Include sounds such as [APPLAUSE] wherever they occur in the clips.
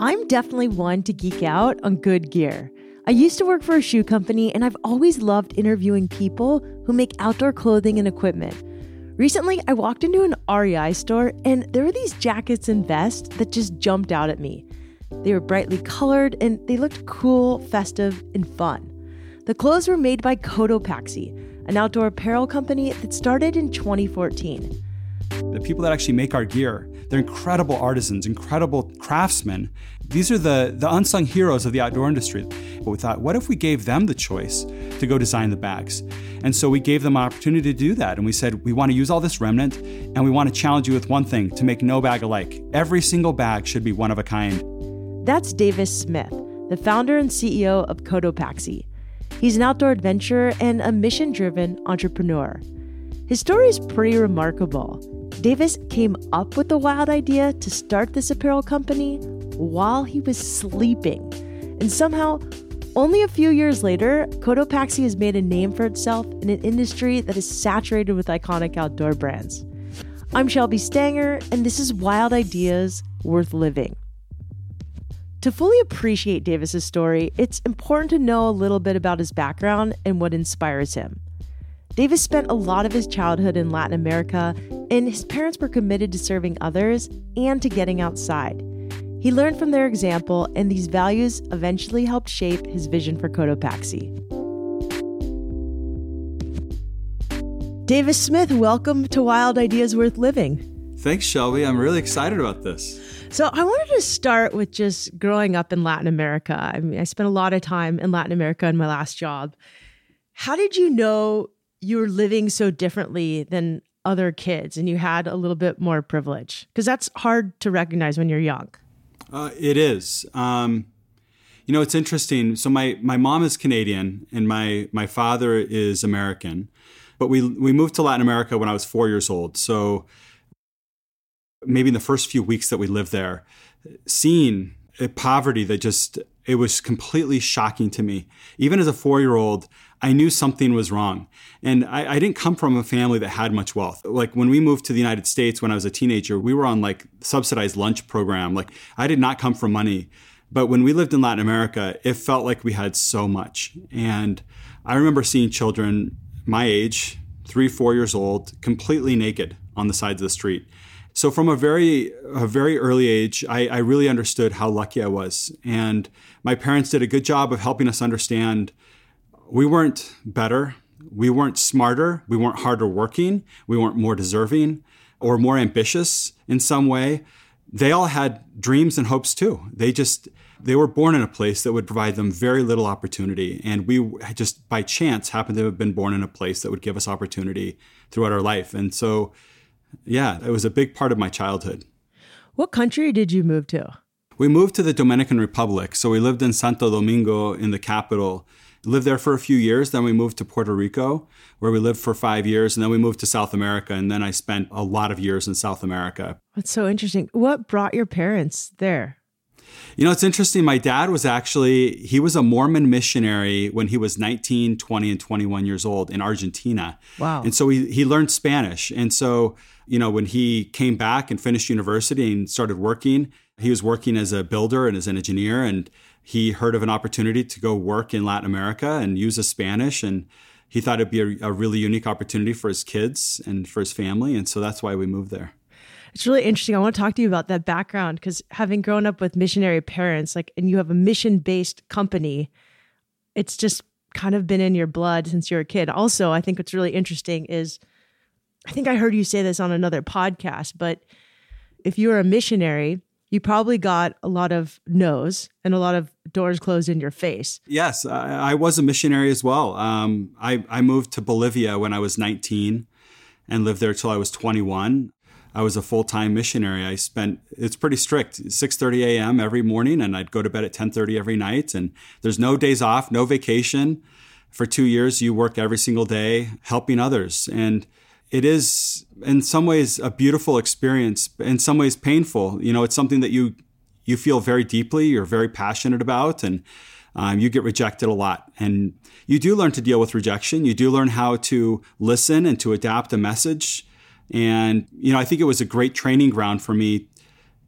I'm definitely one to geek out on good gear. I used to work for a shoe company, and I've always loved interviewing people who make outdoor clothing and equipment. Recently, I walked into an REI store, and there were these jackets and vests that just jumped out at me. They were brightly colored, and they looked cool, festive, and fun. The clothes were made by Cotopaxi, an outdoor apparel company that started in 2014. The people that actually make our gear, they're incredible artisans, incredible craftsmen. These are the, the unsung heroes of the outdoor industry. But we thought, what if we gave them the choice to go design the bags? And so we gave them an opportunity to do that. And we said, we want to use all this remnant and we want to challenge you with one thing to make no bag alike. Every single bag should be one of a kind. That's Davis Smith, the founder and CEO of Cotopaxi. He's an outdoor adventurer and a mission driven entrepreneur. His story is pretty remarkable. Davis came up with the wild idea to start this apparel company while he was sleeping. And somehow, only a few years later, Cotopaxi has made a name for itself in an industry that is saturated with iconic outdoor brands. I'm Shelby Stanger, and this is Wild Ideas Worth Living. To fully appreciate Davis's story, it's important to know a little bit about his background and what inspires him. Davis spent a lot of his childhood in Latin America, and his parents were committed to serving others and to getting outside. He learned from their example, and these values eventually helped shape his vision for Cotopaxi. Davis Smith, welcome to Wild Ideas Worth Living. Thanks, Shelby. I'm really excited about this. So, I wanted to start with just growing up in Latin America. I mean, I spent a lot of time in Latin America in my last job. How did you know you were living so differently than other kids and you had a little bit more privilege? Because that's hard to recognize when you're young. Uh, it is. Um, you know, it's interesting. So my my mom is Canadian and my my father is American, but we we moved to Latin America when I was four years old. So maybe in the first few weeks that we lived there, seeing a poverty that just it was completely shocking to me. Even as a four year old, I knew something was wrong. And I, I, didn't come from a family that had much wealth. Like when we moved to the United States when I was a teenager, we were on like subsidized lunch program. Like I did not come from money. But when we lived in Latin America, it felt like we had so much. And I remember seeing children my age, three, four years old, completely naked on the sides of the street. So from a very a very early age, I, I really understood how lucky I was. And my parents did a good job of helping us understand we weren't better, we weren't smarter, we weren't harder working, we weren't more deserving or more ambitious in some way. They all had dreams and hopes too. They just they were born in a place that would provide them very little opportunity and we just by chance happened to have been born in a place that would give us opportunity throughout our life. And so yeah, it was a big part of my childhood. What country did you move to? We moved to the Dominican Republic. So we lived in Santo Domingo in the capital lived there for a few years. Then we moved to Puerto Rico, where we lived for five years. And then we moved to South America. And then I spent a lot of years in South America. That's so interesting. What brought your parents there? You know, it's interesting. My dad was actually, he was a Mormon missionary when he was 19, 20, and 21 years old in Argentina. Wow. And so he, he learned Spanish. And so, you know, when he came back and finished university and started working, he was working as a builder and as an engineer. And he heard of an opportunity to go work in Latin America and use his Spanish. And he thought it'd be a, a, really unique opportunity for his kids and for his family. And so that's why we moved there. It's really interesting. I want to talk to you about that background because having grown up with missionary parents, like, and you have a mission based company, it's just kind of been in your blood since you're a kid. Also, I think what's really interesting is I think I heard you say this on another podcast, but if you're a missionary, you probably got a lot of no's and a lot of doors closed in your face. Yes, I, I was a missionary as well. Um, I, I moved to Bolivia when I was 19 and lived there till I was 21. I was a full-time missionary. I spent it's pretty strict, 6:30 a.m. every morning and I'd go to bed at 10:30 every night and there's no days off, no vacation. For 2 years you work every single day helping others and it is in some ways a beautiful experience, in some ways painful. You know, it's something that you you feel very deeply, you're very passionate about, and um, you get rejected a lot. And you do learn to deal with rejection. You do learn how to listen and to adapt a message. And you know, I think it was a great training ground for me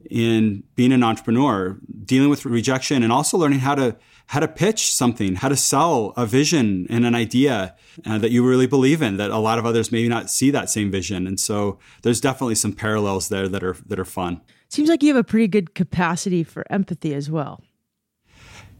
in being an entrepreneur, dealing with rejection, and also learning how to how to pitch something, how to sell a vision and an idea uh, that you really believe in. That a lot of others maybe not see that same vision, and so there's definitely some parallels there that are that are fun. Seems like you have a pretty good capacity for empathy as well.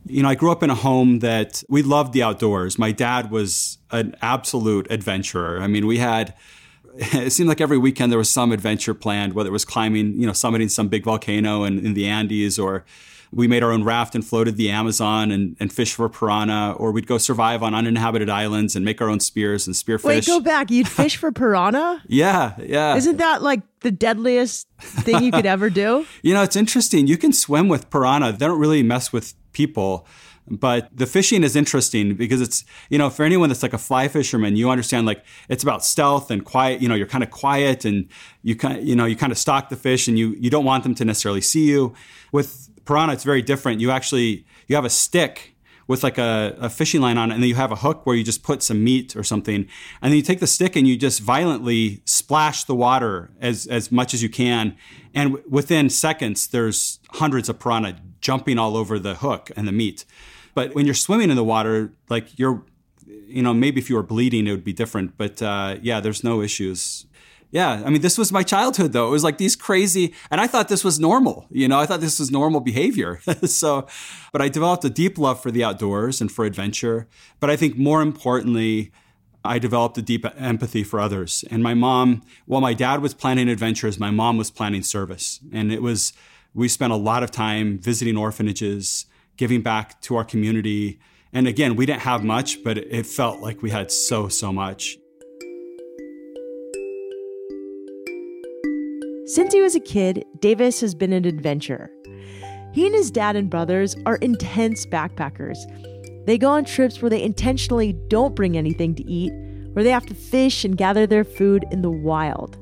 You know, I grew up in a home that we loved the outdoors. My dad was an absolute adventurer. I mean, we had [LAUGHS] it seemed like every weekend there was some adventure planned, whether it was climbing, you know, summiting some big volcano in, in the Andes, or we made our own raft and floated the Amazon and, and fished for piranha, or we'd go survive on uninhabited islands and make our own spears and spearfish. Wait, go back. You'd fish for piranha? [LAUGHS] yeah, yeah. Isn't that like the deadliest thing you could ever do? [LAUGHS] you know, it's interesting. You can swim with piranha. They don't really mess with people. But the fishing is interesting because it's, you know, for anyone that's like a fly fisherman, you understand like it's about stealth and quiet, you know, you're kind of quiet and you kind of, you know, you kind of stalk the fish and you, you don't want them to necessarily see you. With piranha, it's very different. You actually, you have a stick with like a, a, fishing line on it, and then you have a hook where you just put some meat or something, and then you take the stick and you just violently splash the water as as much as you can, and within seconds there's hundreds of piranha jumping all over the hook and the meat. But when you're swimming in the water, like you're, you know, maybe if you were bleeding, it would be different. But uh, yeah, there's no issues. Yeah, I mean, this was my childhood though. It was like these crazy, and I thought this was normal. You know, I thought this was normal behavior. [LAUGHS] so, but I developed a deep love for the outdoors and for adventure. But I think more importantly, I developed a deep empathy for others. And my mom, while my dad was planning adventures, my mom was planning service. And it was, we spent a lot of time visiting orphanages, giving back to our community. And again, we didn't have much, but it felt like we had so, so much. Since he was a kid, Davis has been an adventurer. He and his dad and brothers are intense backpackers. They go on trips where they intentionally don't bring anything to eat, where they have to fish and gather their food in the wild.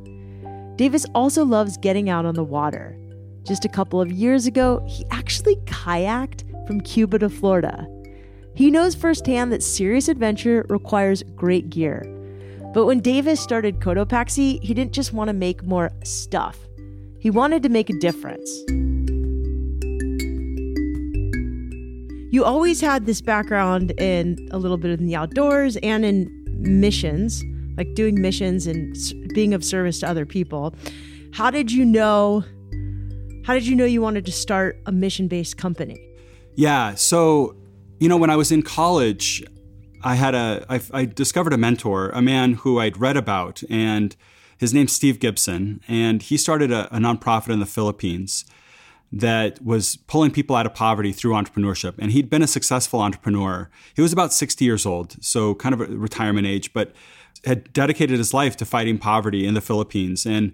Davis also loves getting out on the water. Just a couple of years ago, he actually kayaked from Cuba to Florida. He knows firsthand that serious adventure requires great gear. But when Davis started Cotopaxi, he didn't just want to make more stuff, he wanted to make a difference. You always had this background in a little bit in the outdoors and in missions, like doing missions and being of service to other people. How did you know? How did you know you wanted to start a mission-based company? Yeah. So, you know, when I was in college, I had a I, I discovered a mentor, a man who I'd read about, and his name's Steve Gibson, and he started a, a nonprofit in the Philippines that was pulling people out of poverty through entrepreneurship. And he'd been a successful entrepreneur. He was about 60 years old, so kind of a retirement age, but had dedicated his life to fighting poverty in the Philippines. And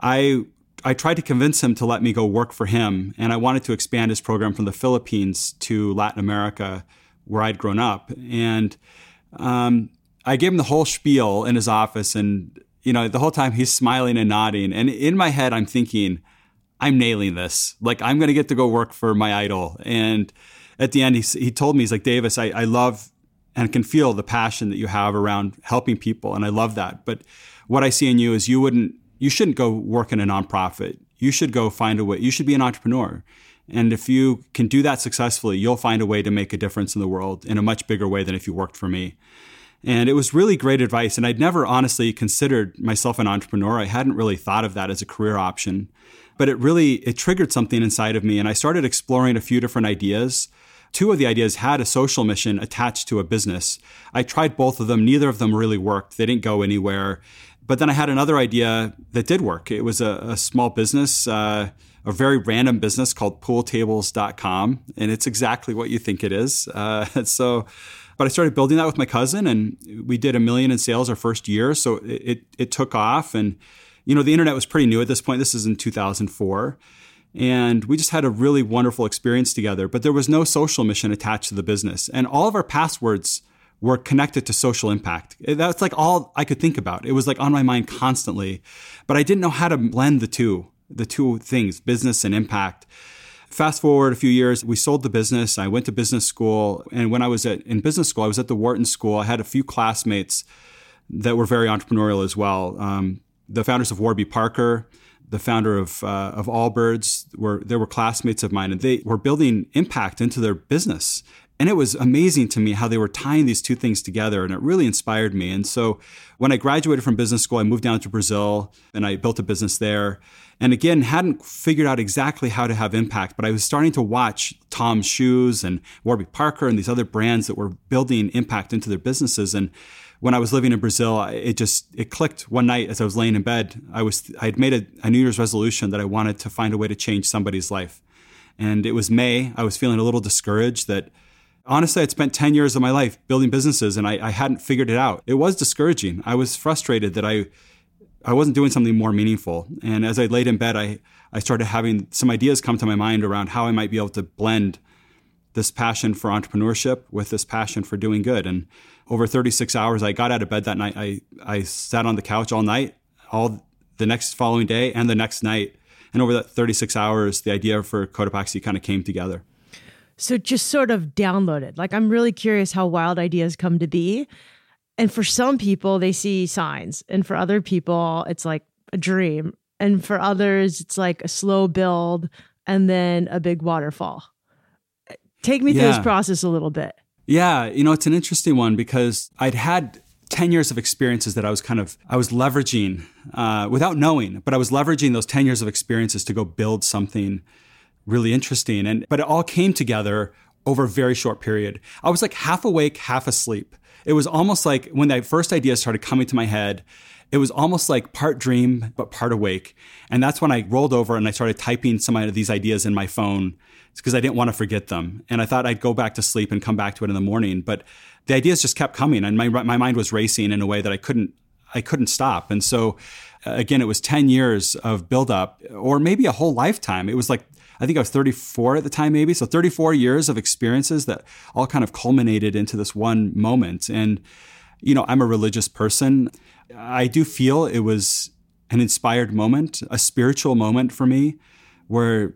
I I tried to convince him to let me go work for him, and I wanted to expand his program from the Philippines to Latin America, where I'd grown up. And um, I gave him the whole spiel in his office, and you know, the whole time he's smiling and nodding. And in my head, I'm thinking, I'm nailing this. Like I'm going to get to go work for my idol. And at the end, he, he told me, he's like, Davis, I, I love and can feel the passion that you have around helping people, and I love that. But what I see in you is you wouldn't you shouldn't go work in a nonprofit. You should go find a way. You should be an entrepreneur. And if you can do that successfully, you'll find a way to make a difference in the world in a much bigger way than if you worked for me. And it was really great advice. And I'd never honestly considered myself an entrepreneur. I hadn't really thought of that as a career option. But it really it triggered something inside of me. And I started exploring a few different ideas. Two of the ideas had a social mission attached to a business. I tried both of them. Neither of them really worked. They didn't go anywhere. But then I had another idea that did work. It was a, a small business, uh, a very random business called pooltables.com. And it's exactly what you think it is. Uh, [LAUGHS] so, but I started building that with my cousin, and we did a million in sales our first year. So it, it, it took off. And, you know, the internet was pretty new at this point. This is in 2004. And we just had a really wonderful experience together. But there was no social mission attached to the business. And all of our passwords were connected to social impact. That's like all I could think about. It was like on my mind constantly, but I didn't know how to blend the two, the two things, business and impact. Fast forward a few years, we sold the business. I went to business school, and when I was at, in business school, I was at the Wharton School. I had a few classmates that were very entrepreneurial as well. Um, the founders of Warby Parker, the founder of uh, of Allbirds, were they were classmates of mine, and they were building impact into their business. And it was amazing to me how they were tying these two things together, and it really inspired me. And so, when I graduated from business school, I moved down to Brazil and I built a business there. And again, hadn't figured out exactly how to have impact, but I was starting to watch Tom's Shoes and Warby Parker and these other brands that were building impact into their businesses. And when I was living in Brazil, it just it clicked one night as I was laying in bed. I was I had made a, a New Year's resolution that I wanted to find a way to change somebody's life, and it was May. I was feeling a little discouraged that honestly I'd spent 10 years of my life building businesses and I, I hadn't figured it out. It was discouraging. I was frustrated that I I wasn't doing something more meaningful. And as I laid in bed, I I started having some ideas come to my mind around how I might be able to blend this passion for entrepreneurship with this passion for doing good. And over 36 hours, I got out of bed that night. I, I sat on the couch all night, all the next following day, and the next night. And over that 36 hours, the idea for Cotopaxi kind of came together. So just sort of downloaded. Like, I'm really curious how wild ideas come to be. And for some people, they see signs. And for other people, it's like a dream. And for others, it's like a slow build and then a big waterfall. Take me through this process a little bit. Yeah, you know, it's an interesting one because I'd had 10 years of experiences that I was kind of, I was leveraging uh, without knowing, but I was leveraging those 10 years of experiences to go build something really interesting. And, but it all came together over a very short period. I was like half awake, half asleep. It was almost like when that first idea started coming to my head, it was almost like part dream, but part awake. And that's when I rolled over and I started typing some of these ideas in my phone because I didn't want to forget them. And I thought I'd go back to sleep and come back to it in the morning. But the ideas just kept coming and my, my mind was racing in a way that I couldn't, I couldn't stop. And so uh, again, it was 10 years of buildup or maybe a whole lifetime. It was like, I think I was 34 at the time, maybe. So 34 years of experiences that all kind of culminated into this one moment. And, you know, I'm a religious person. I do feel it was an inspired moment, a spiritual moment for me where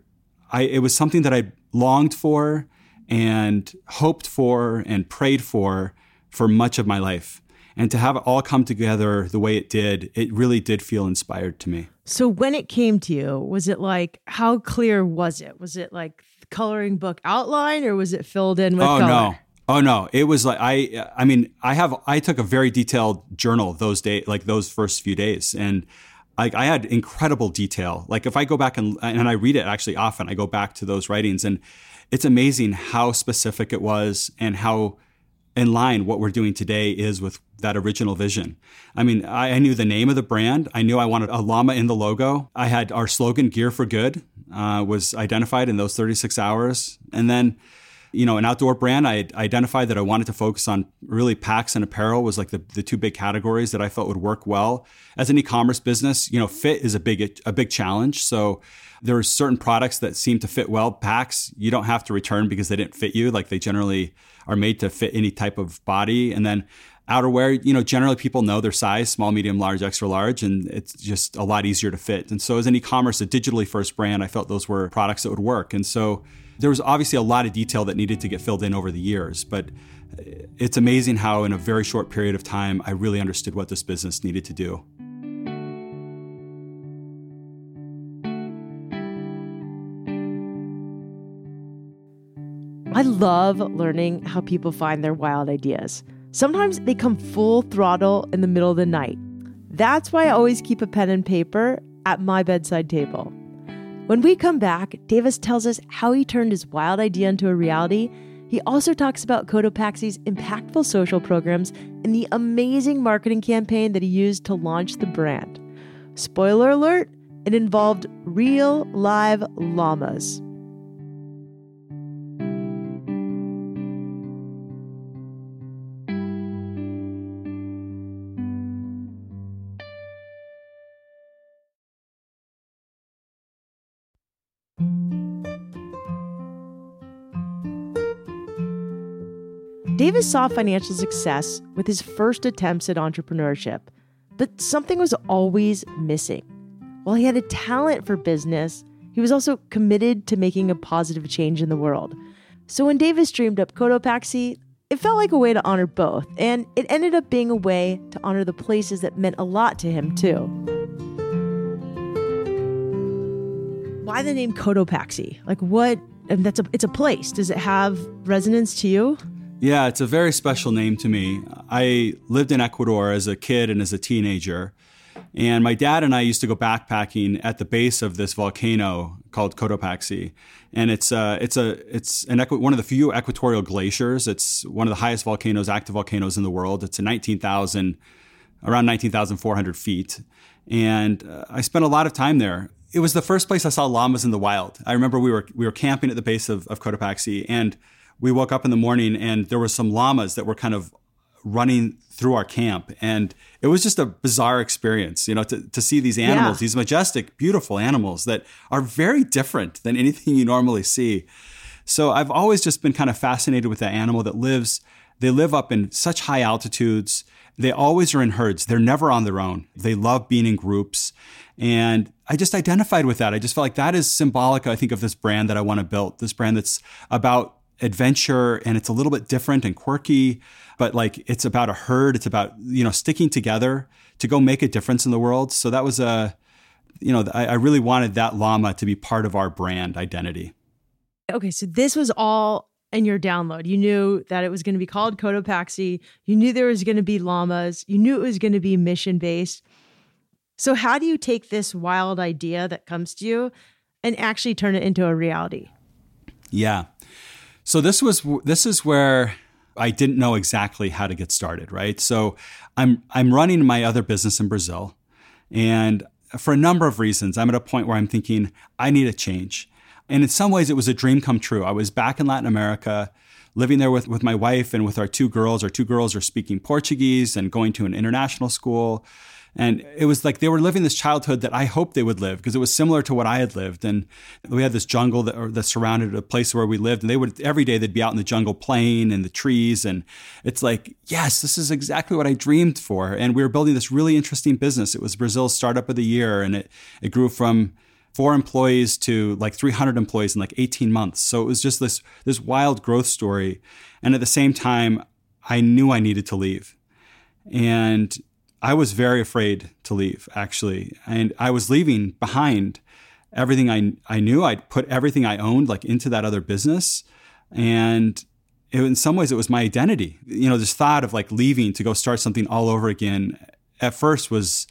I, it was something that I longed for and hoped for and prayed for for much of my life. And to have it all come together the way it did, it really did feel inspired to me. So when it came to you, was it like how clear was it? Was it like coloring book outline or was it filled in with oh, color? no. Oh no, it was like I I mean, I have I took a very detailed journal those days like those first few days and I, I had incredible detail. Like if I go back and and I read it actually often, I go back to those writings and it's amazing how specific it was and how in line what we're doing today is with that original vision. I mean, I, I, knew the name of the brand. I knew I wanted a llama in the logo. I had our slogan, Gear for Good, uh, was identified in those 36 hours. And then you know, an outdoor brand, I identified that I wanted to focus on really packs and apparel was like the, the two big categories that I felt would work well. As an e-commerce business, you know, fit is a big a big challenge. So there are certain products that seem to fit well. Packs you don't have to return because they didn't fit you. Like they generally are made to fit any type of body. And then outerwear, you know, generally people know their size, small, medium, large, extra large, and it's just a lot easier to fit. And so as an e-commerce, a digitally first brand, I felt those were products that would work. And so there was obviously a lot of detail that needed to get filled in over the years, but uh, it's amazing how in a very short period of time, I really understood what this business needed to do. I love learning how people find their wild ideas. Sometimes they come full throttle in the middle of the night. That's why I always keep a pen and paper at my bedside table. When we come back, Davis tells us how he turned his wild idea into a reality. He also talks about Cotopaxi's impactful social programs and the amazing marketing campaign that he used to launch the brand. Spoiler alert, it involved real live llamas. Davis saw financial success with his first attempts at entrepreneurship, but something was always missing. While he had a talent for business, he was also committed to making a positive change in the world. So when Davis dreamed up Cotopaxi, it felt like a way to honor both, and it ended up being a way to honor the places that meant a lot to him, too. why the name Cotopaxi? Like what? That's a it's a place. Does it have resonance to you? Yeah, it's a very special name to me. I lived in Ecuador as a kid and as a teenager. And my dad and I used to go backpacking at the base of this volcano called Cotopaxi, and it's uh, it's a it's an equi- one of the few equatorial glaciers. It's one of the highest volcanoes, active volcanoes in the world. It's a nineteen thousand, around nineteen thousand four hundred feet, and uh, I spent a lot of time there. It was the first place I saw llamas in the wild. I remember we were we were camping at the base of, of Cotopaxi, and we woke up in the morning and there were some llamas that were kind of running through our camp and it was just a bizarre experience you know to, to see these animals yeah. these majestic beautiful animals that are very different than anything you normally see so i've always just been kind of fascinated with that animal that lives they live up in such high altitudes they always are in herds they're never on their own they love being in groups and I just identified with that. I just felt like that is symbolic, I think, of this brand that I want to build. This brand that's about adventure and it's a little bit different and quirky, but like it's about a herd. It's about, you know, sticking together to go make a difference in the world. So that was a, you know, I, I really wanted that llama to be part of our brand identity. Okay. So this was all in your download. You knew that it was going to be called Cotopaxi. You knew there was going to be llamas. You knew it was going to be mission based. So, how do you take this wild idea that comes to you and actually turn it into a reality? Yeah. So this was this is where I didn't know exactly how to get started, right? So I'm I'm running my other business in Brazil and for a number of reasons, I'm at a point where I'm thinking I need a change. And in some ways it was a dream come true. I was back in Latin America living there with, with my wife and with our two girls. Our two girls are speaking Portuguese and going to an international school. And it was like they were living this childhood that I hoped they would live because it was similar to what I had lived. And we had this jungle that, that surrounded a place where we lived. And they would, every day they'd be out in the jungle playing in the trees. And it's like, yes, this is exactly what I dreamed for. And we were building this really interesting business. It was Brazil's startup of the year. And it, it grew from, four employees to like 300 employees in like 18 months. So it was just this this wild growth story. And at the same time, I knew I needed to leave. And I was very afraid to leave, actually. And I was leaving behind everything I, I knew. I'd put everything I owned like into that other business. And it, in some ways, it was my identity. You know, this thought of like leaving to go start something all over again at first was,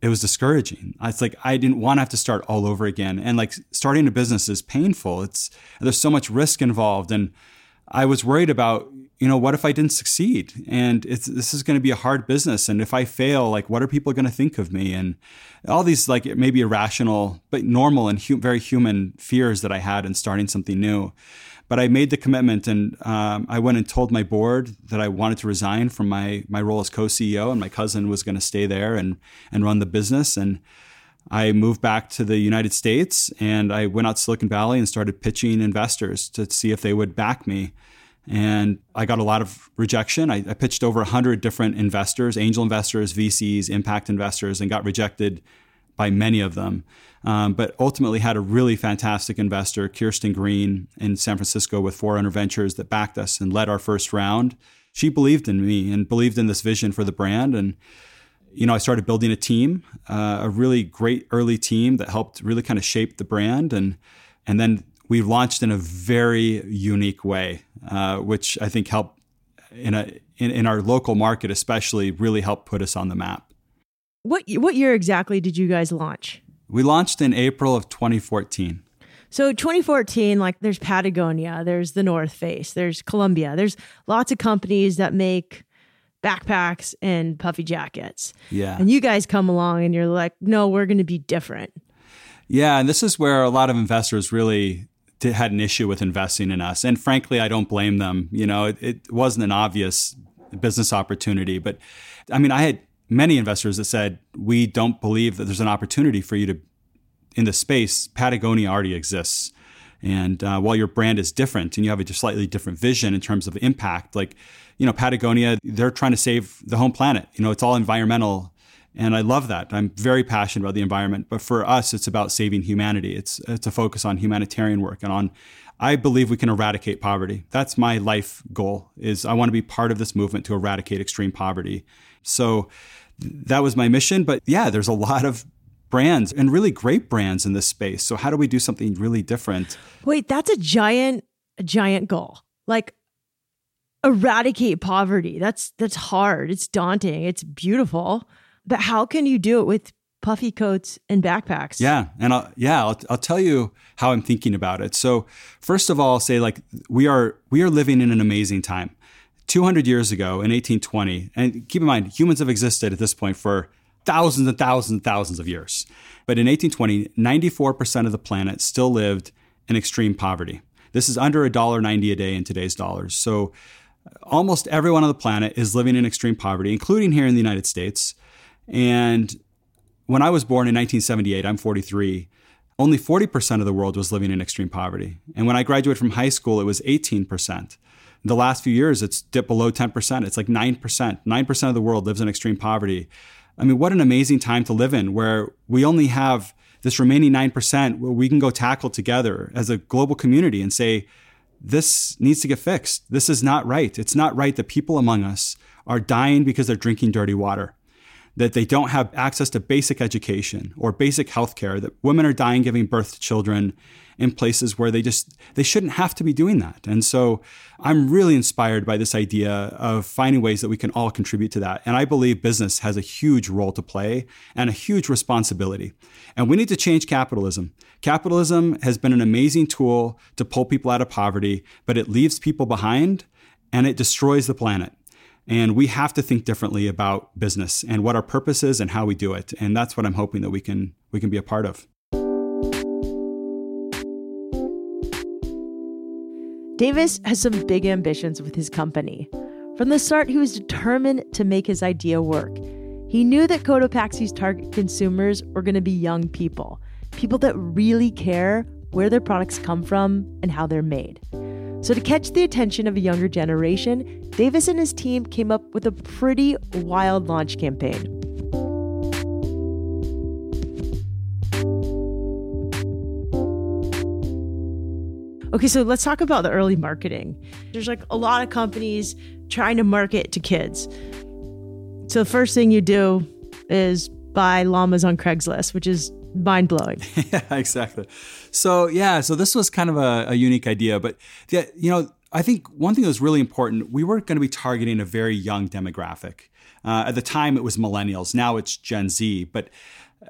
it was discouraging. It's like I didn't want to have to start all over again. And like starting a business is painful. It's, there's so much risk involved. And I was worried about, you know, what if I didn't succeed? And this is going to be a hard business. And if I fail, like, what are people going to think of me? And all these, like, maybe irrational, but normal and hu- very human fears that I had in starting something new. But I made the commitment and um, I went and told my board that I wanted to resign from my, my role as co CEO, and my cousin was going to stay there and, and run the business. And I moved back to the United States and I went out to Silicon Valley and started pitching investors to see if they would back me. And I got a lot of rejection. I, I pitched over 100 different investors, angel investors, VCs, impact investors, and got rejected by many of them. Um, but ultimately had a really fantastic investor, Kirsten Green, in San Francisco with Forerunner Ventures that backed us and led our first round. She believed in me and believed in this vision for the brand. And you know, I started building a team, uh, a really great early team that helped really kind of shape the brand, and and then we launched in a very unique way, uh, which I think helped in a in, in our local market, especially, really helped put us on the map. What what year exactly did you guys launch? We launched in April of 2014. So 2014, like there's Patagonia, there's the North Face, there's Columbia, there's lots of companies that make backpacks and puffy jackets. Yeah. And you guys come along and you're like, no, we're going to be different. Yeah. And this is where a lot of investors really had an issue with investing in us. And frankly, I don't blame them. You know, it, it wasn't an obvious business opportunity. But I mean, I had many investors that said, we don't believe that there's an opportunity for you to, in the space, Patagonia already exists. And uh, while your brand is different and you have a slightly different vision in terms of impact, like, you know, Patagonia, they're trying to save the home planet. You know, it's all environmental. And I love that. I'm very passionate about the environment. But for us, it's about saving humanity. It's, it's a focus on humanitarian work and on, I believe we can eradicate poverty. That's my life goal is I want to be part of this movement to eradicate extreme poverty. So that was my mission. But yeah, there's a lot of brands and really great brands in this space. So how do we do something really different? Wait, that's a giant, a giant goal. Like eradicate poverty. That's that's hard. It's daunting. It's beautiful. But how can you do it with puffy coats and backpacks? Yeah, and I'll, yeah, I'll, I'll tell you how I'm thinking about it. So first of all, I'll say like we are we are living in an amazing time. 200 years ago in 1820, and keep in mind humans have existed at this point for thousands and thousands and thousands of years. But in 1820, 94% of the planet still lived in extreme poverty. This is under $1.90 a day in today's dollars. So almost everyone on the planet is living in extreme poverty, including here in the United States. And when I was born in 1978, I'm 43, only 40% of the world was living in extreme poverty. And when I graduated from high school, it was 18%. The last few years, it's dipped below 10%. It's like 9%. 9% of the world lives in extreme poverty. I mean, what an amazing time to live in where we only have this remaining 9% where we can go tackle together as a global community and say, this needs to get fixed. This is not right. It's not right that people among us are dying because they're drinking dirty water, that they don't have access to basic education or basic health care, that women are dying giving birth to children in places where they just they shouldn't have to be doing that. And so I'm really inspired by this idea of finding ways that we can all contribute to that. And I believe business has a huge role to play and a huge responsibility. And we need to change capitalism. Capitalism has been an amazing tool to pull people out of poverty, but it leaves people behind and it destroys the planet. And we have to think differently about business and what our purpose is and how we do it. And that's what I'm hoping that we can we can be a part of. Davis has some big ambitions with his company. From the start, he was determined to make his idea work. He knew that Cotopaxi's target consumers were going to be young people, people that really care where their products come from and how they're made. So, to catch the attention of a younger generation, Davis and his team came up with a pretty wild launch campaign. Okay, so let's talk about the early marketing. There's like a lot of companies trying to market to kids. So the first thing you do is buy llamas on Craigslist, which is mind blowing. [LAUGHS] yeah, exactly. So yeah, so this was kind of a, a unique idea, but yeah, you know, I think one thing that was really important, we were going to be targeting a very young demographic. Uh, at the time, it was millennials. Now it's Gen Z. But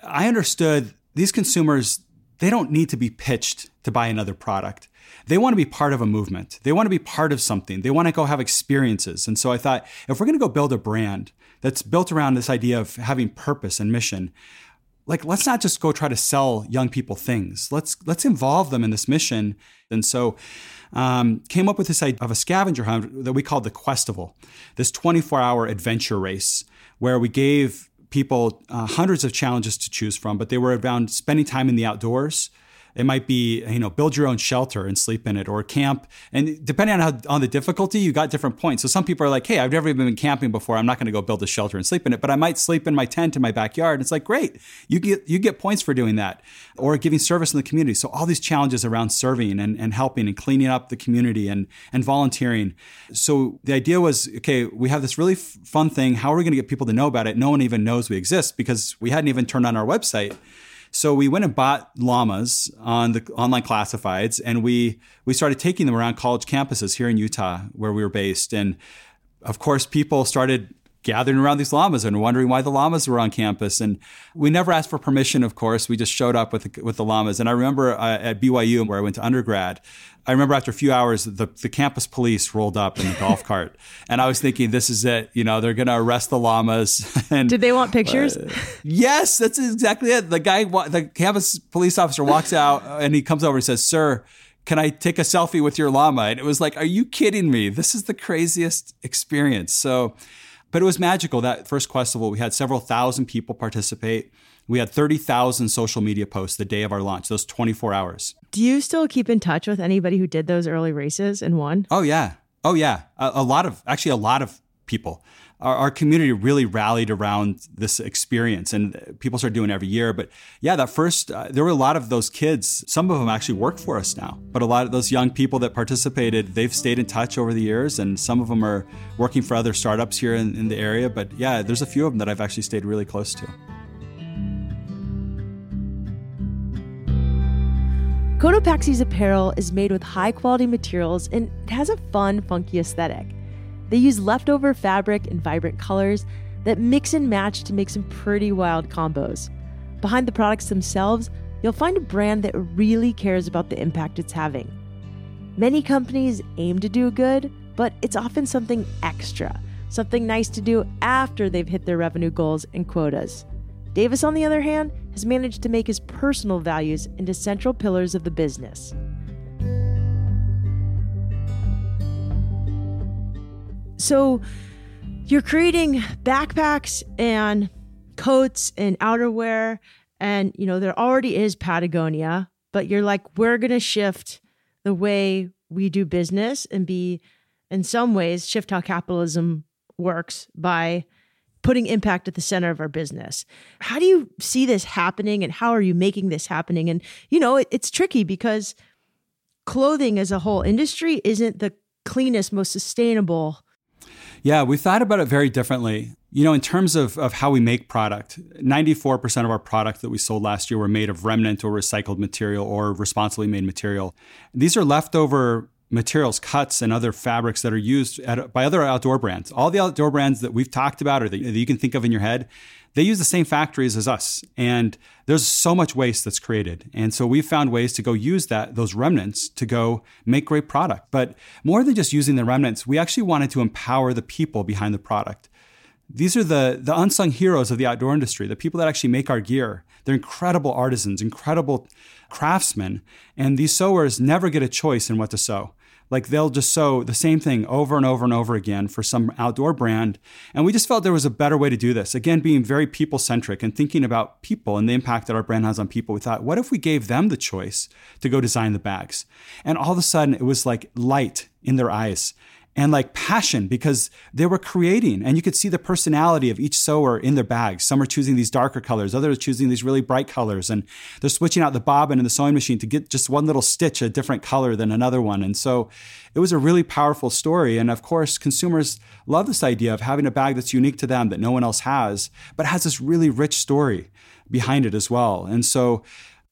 I understood these consumers, they don't need to be pitched to buy another product they want to be part of a movement. They want to be part of something. They want to go have experiences. And so I thought, if we're going to go build a brand that's built around this idea of having purpose and mission, like let's not just go try to sell young people things. Let's let's involve them in this mission. And so um, came up with this idea of a scavenger hunt that we called the Questival, this 24-hour adventure race where we gave people uh, hundreds of challenges to choose from, but they were around spending time in the outdoors, it might be, you know, build your own shelter and sleep in it or camp. And depending on how, on the difficulty, you got different points. So some people are like, hey, I've never even been camping before. I'm not going to go build a shelter and sleep in it, but I might sleep in my tent in my backyard. It's like, great. You get, you get points for doing that or giving service in the community. So all these challenges around serving and, and helping and cleaning up the community and, and volunteering. So the idea was, okay, we have this really f- fun thing. How are we going to get people to know about it? No one even knows we exist because we hadn't even turned on our website. So we went and bought llamas on the online classifieds, and we we started taking them around college campuses here in Utah, where we were based. And of course, people started gathering around these llamas and wondering why the llamas were on campus. And we never asked for permission, of course. We just showed up with the, with the llamas. And I remember uh, at BYU, where I went to undergrad, I remember after a few hours, the, the campus police rolled up in the golf [LAUGHS] cart. And I was thinking, this is it. You know, they're going to arrest the llamas. [LAUGHS] And, Did they want pictures? Uh, yes, that's exactly it. The guy, the campus police officer walks out and he comes over and says, Sir, can I take a selfie with your llama? And it was like, are you kidding me? This is the craziest experience. So, but it was magical. That first Questival, we had several thousand people participate. We had 30,000 social media posts the day of our launch, those 24 hours. Do you still keep in touch with anybody who did those early races and won? Oh, yeah. Oh, yeah. A, a lot of, actually, a lot of people our, our community really rallied around this experience and people start doing every year. But yeah, that first, uh, there were a lot of those kids. Some of them actually work for us now, but a lot of those young people that participated, they've stayed in touch over the years. And some of them are working for other startups here in, in the area. But yeah, there's a few of them that I've actually stayed really close to. Cotopaxi's apparel is made with high quality materials and it has a fun, funky aesthetic. They use leftover fabric and vibrant colors that mix and match to make some pretty wild combos. Behind the products themselves, you'll find a brand that really cares about the impact it's having. Many companies aim to do good, but it's often something extra, something nice to do after they've hit their revenue goals and quotas. Davis, on the other hand, has managed to make his personal values into central pillars of the business. So, you're creating backpacks and coats and outerwear, and you know, there already is Patagonia, but you're like, we're going to shift the way we do business and be, in some ways, shift how capitalism works by putting impact at the center of our business. How do you see this happening and how are you making this happening? And, you know, it, it's tricky because clothing as a whole industry isn't the cleanest, most sustainable. Yeah, we thought about it very differently. You know, in terms of, of how we make product, 94% of our product that we sold last year were made of remnant or recycled material or responsibly made material. These are leftover materials, cuts, and other fabrics that are used at, by other outdoor brands. All the outdoor brands that we've talked about or that, that you can think of in your head, they use the same factories as us. And there's so much waste that's created. And so we've found ways to go use that, those remnants to go make great product. But more than just using the remnants, we actually wanted to empower the people behind the product. These are the, the unsung heroes of the outdoor industry, the people that actually make our gear. They're incredible artisans, incredible craftsmen, and these sewers never get a choice in what to sew. Like they'll just sew the same thing over and over and over again for some outdoor brand. And we just felt there was a better way to do this. Again, being very people centric and thinking about people and the impact that our brand has on people. We thought, what if we gave them the choice to go design the bags? And all of a sudden, it was like light in their eyes and like passion because they were creating and you could see the personality of each sewer in their bags. Some are choosing these darker colors, others are choosing these really bright colors and they're switching out the bobbin in the sewing machine to get just one little stitch a different color than another one. And so it was a really powerful story. And of course, consumers love this idea of having a bag that's unique to them that no one else has, but has this really rich story behind it as well. And so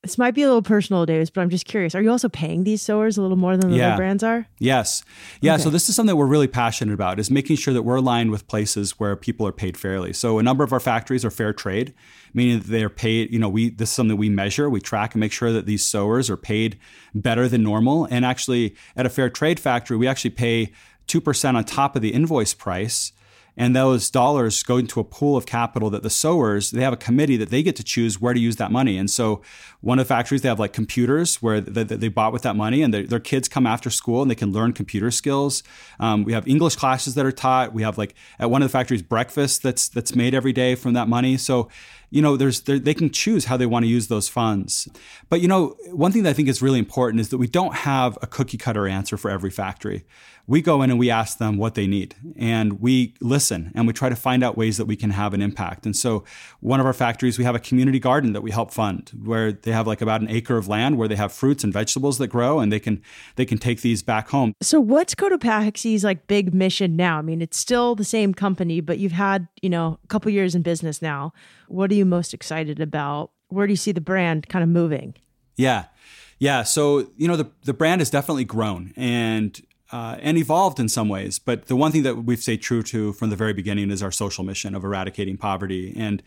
this might be a little personal, Davis, but I'm just curious. Are you also paying these sewers a little more than the yeah. other brands are? Yes. Yeah. Okay. So this is something that we're really passionate about is making sure that we're aligned with places where people are paid fairly. So a number of our factories are fair trade, meaning that they're paid, you know, we this is something we measure, we track and make sure that these sewers are paid better than normal. And actually at a fair trade factory, we actually pay 2% on top of the invoice price and those dollars go into a pool of capital that the sewers they have a committee that they get to choose where to use that money. And so one of the factories they have like computers where they, they bought with that money and their kids come after school and they can learn computer skills. Um, we have english classes that are taught. We have like at one of the factories breakfast that's that's made every day from that money. So you know, there's they can choose how they want to use those funds. But you know, one thing that I think is really important is that we don't have a cookie cutter answer for every factory. We go in and we ask them what they need, and we listen and we try to find out ways that we can have an impact. And so, one of our factories, we have a community garden that we help fund, where they have like about an acre of land where they have fruits and vegetables that grow, and they can they can take these back home. So, what's Cotopaxi's like big mission now? I mean, it's still the same company, but you've had you know a couple years in business now. What are you most excited about? Where do you see the brand kind of moving? Yeah. Yeah. So, you know, the, the brand has definitely grown and uh, and evolved in some ways. But the one thing that we've stayed true to from the very beginning is our social mission of eradicating poverty. And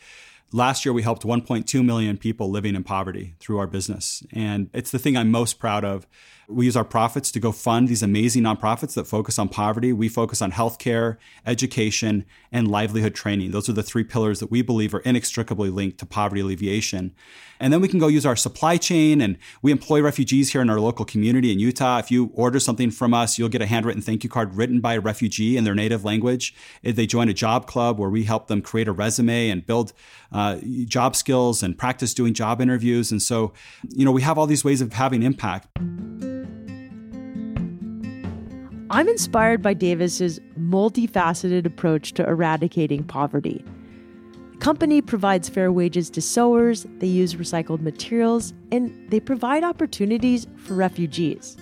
last year, we helped 1.2 million people living in poverty through our business. And it's the thing I'm most proud of we use our profits to go fund these amazing nonprofits that focus on poverty. We focus on healthcare, education, and livelihood training. Those are the three pillars that we believe are inextricably linked to poverty alleviation. And then we can go use our supply chain and we employ refugees here in our local community in Utah. If you order something from us, you'll get a handwritten thank you card written by a refugee in their native language. They join a job club where we help them create a resume and build uh, job skills and practice doing job interviews. And so, you know, we have all these ways of having impact. I'm inspired by Davis's multifaceted approach to eradicating poverty. The company provides fair wages to sewers, they use recycled materials, and they provide opportunities for refugees.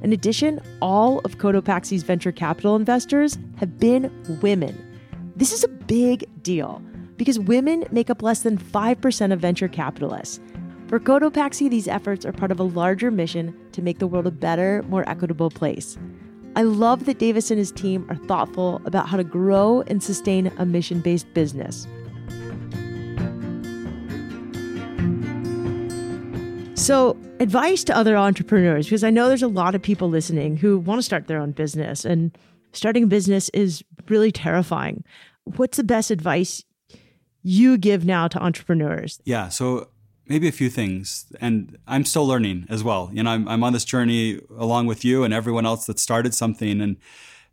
In addition, all of Cotopaxi's venture capital investors have been women. This is a big deal because women make up less than 5% of venture capitalists. For Cotopaxi, these efforts are part of a larger mission to make the world a better, more equitable place. I love that Davis and his team are thoughtful about how to grow and sustain a mission based business. So, advice to other entrepreneurs, because I know there's a lot of people listening who want to start their own business, and starting a business is really terrifying. What's the best advice you give now to entrepreneurs? Yeah. So, maybe a few things. And I'm still learning as well. You know, I'm, I'm on this journey along with you and everyone else that started something. And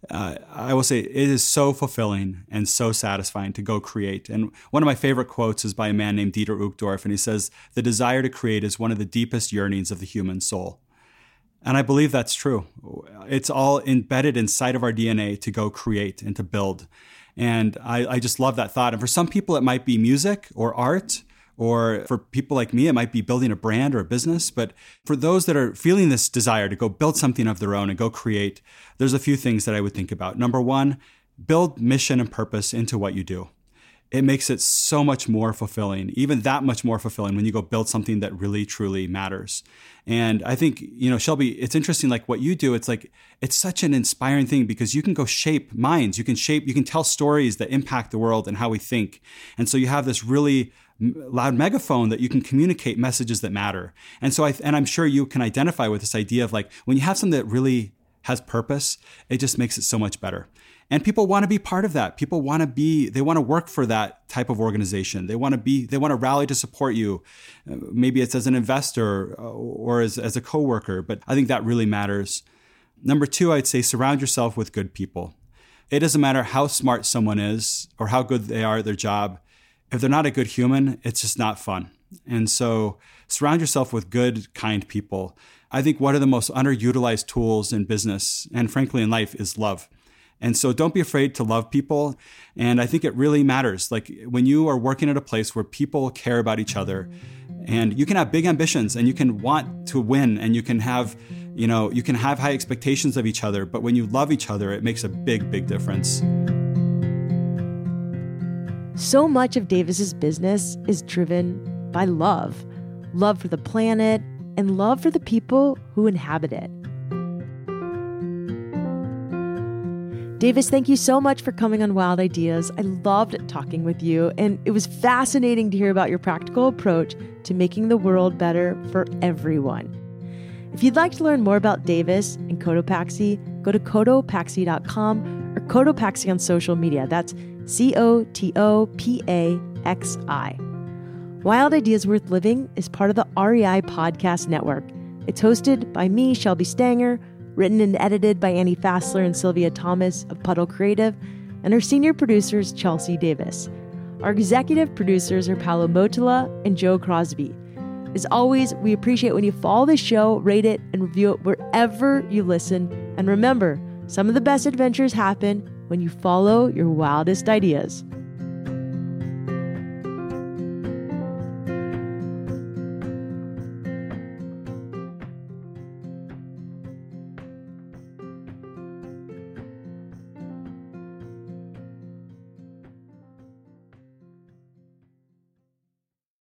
uh, I will say it is so fulfilling and so satisfying to go create. And one of my favorite quotes is by a man named Dieter Uchtdorf, and he says, The desire to create is one of the deepest yearnings of the human soul. And I believe that's true. It's all embedded inside of our DNA to go create and to build. And I, I just love that thought. And for some people, it might be music or art. Or for people like me, it might be building a brand or a business. But for those that are feeling this desire to go build something of their own and go create, there's a few things that I would think about. Number one, build mission and purpose into what you do. It makes it so much more fulfilling, even that much more fulfilling when you go build something that really, truly matters. And I think, you know, Shelby, it's interesting, like what you do, it's like, it's such an inspiring thing because you can go shape minds. You can shape, you can tell stories that impact the world and how we think. And so you have this really loud megaphone that you can communicate messages that matter. And so I and I'm sure you can identify with this idea of like when you have something that really has purpose, it just makes it so much better. And people want to be part of that. People want to be they want to work for that type of organization. They want to be they want to rally to support you. Uh, maybe it's as an investor uh, or as as a coworker, but I think that really matters. Number 2, I'd say surround yourself with good people. It doesn't matter how smart someone is or how good they are at their job if they're not a good human, it's just not fun. And so surround yourself with good, kind people. I think one of the most underutilized tools in business and frankly in life is love. And so don't be afraid to love people. And I think it really matters. Like when you are working at a place where people care about each other and you can have big ambitions and you can want to win and you can have, you know, you can have high expectations of each other, but when you love each other, it makes a big, big difference. So much of Davis's business is driven by love love for the planet and love for the people who inhabit it. Davis, thank you so much for coming on Wild Ideas. I loved talking with you, and it was fascinating to hear about your practical approach to making the world better for everyone. If you'd like to learn more about Davis and Cotopaxi, go to cotopaxi.com or Cotopaxi on social media. That's C O T O P A X I. Wild Ideas Worth Living is part of the REI Podcast Network. It's hosted by me, Shelby Stanger, written and edited by Annie Fassler and Sylvia Thomas of Puddle Creative, and our senior producers, Chelsea Davis. Our executive producers are Paolo Motola and Joe Crosby. As always, we appreciate when you follow the show, rate it, and review it wherever you listen. And remember, some of the best adventures happen when you follow your wildest ideas.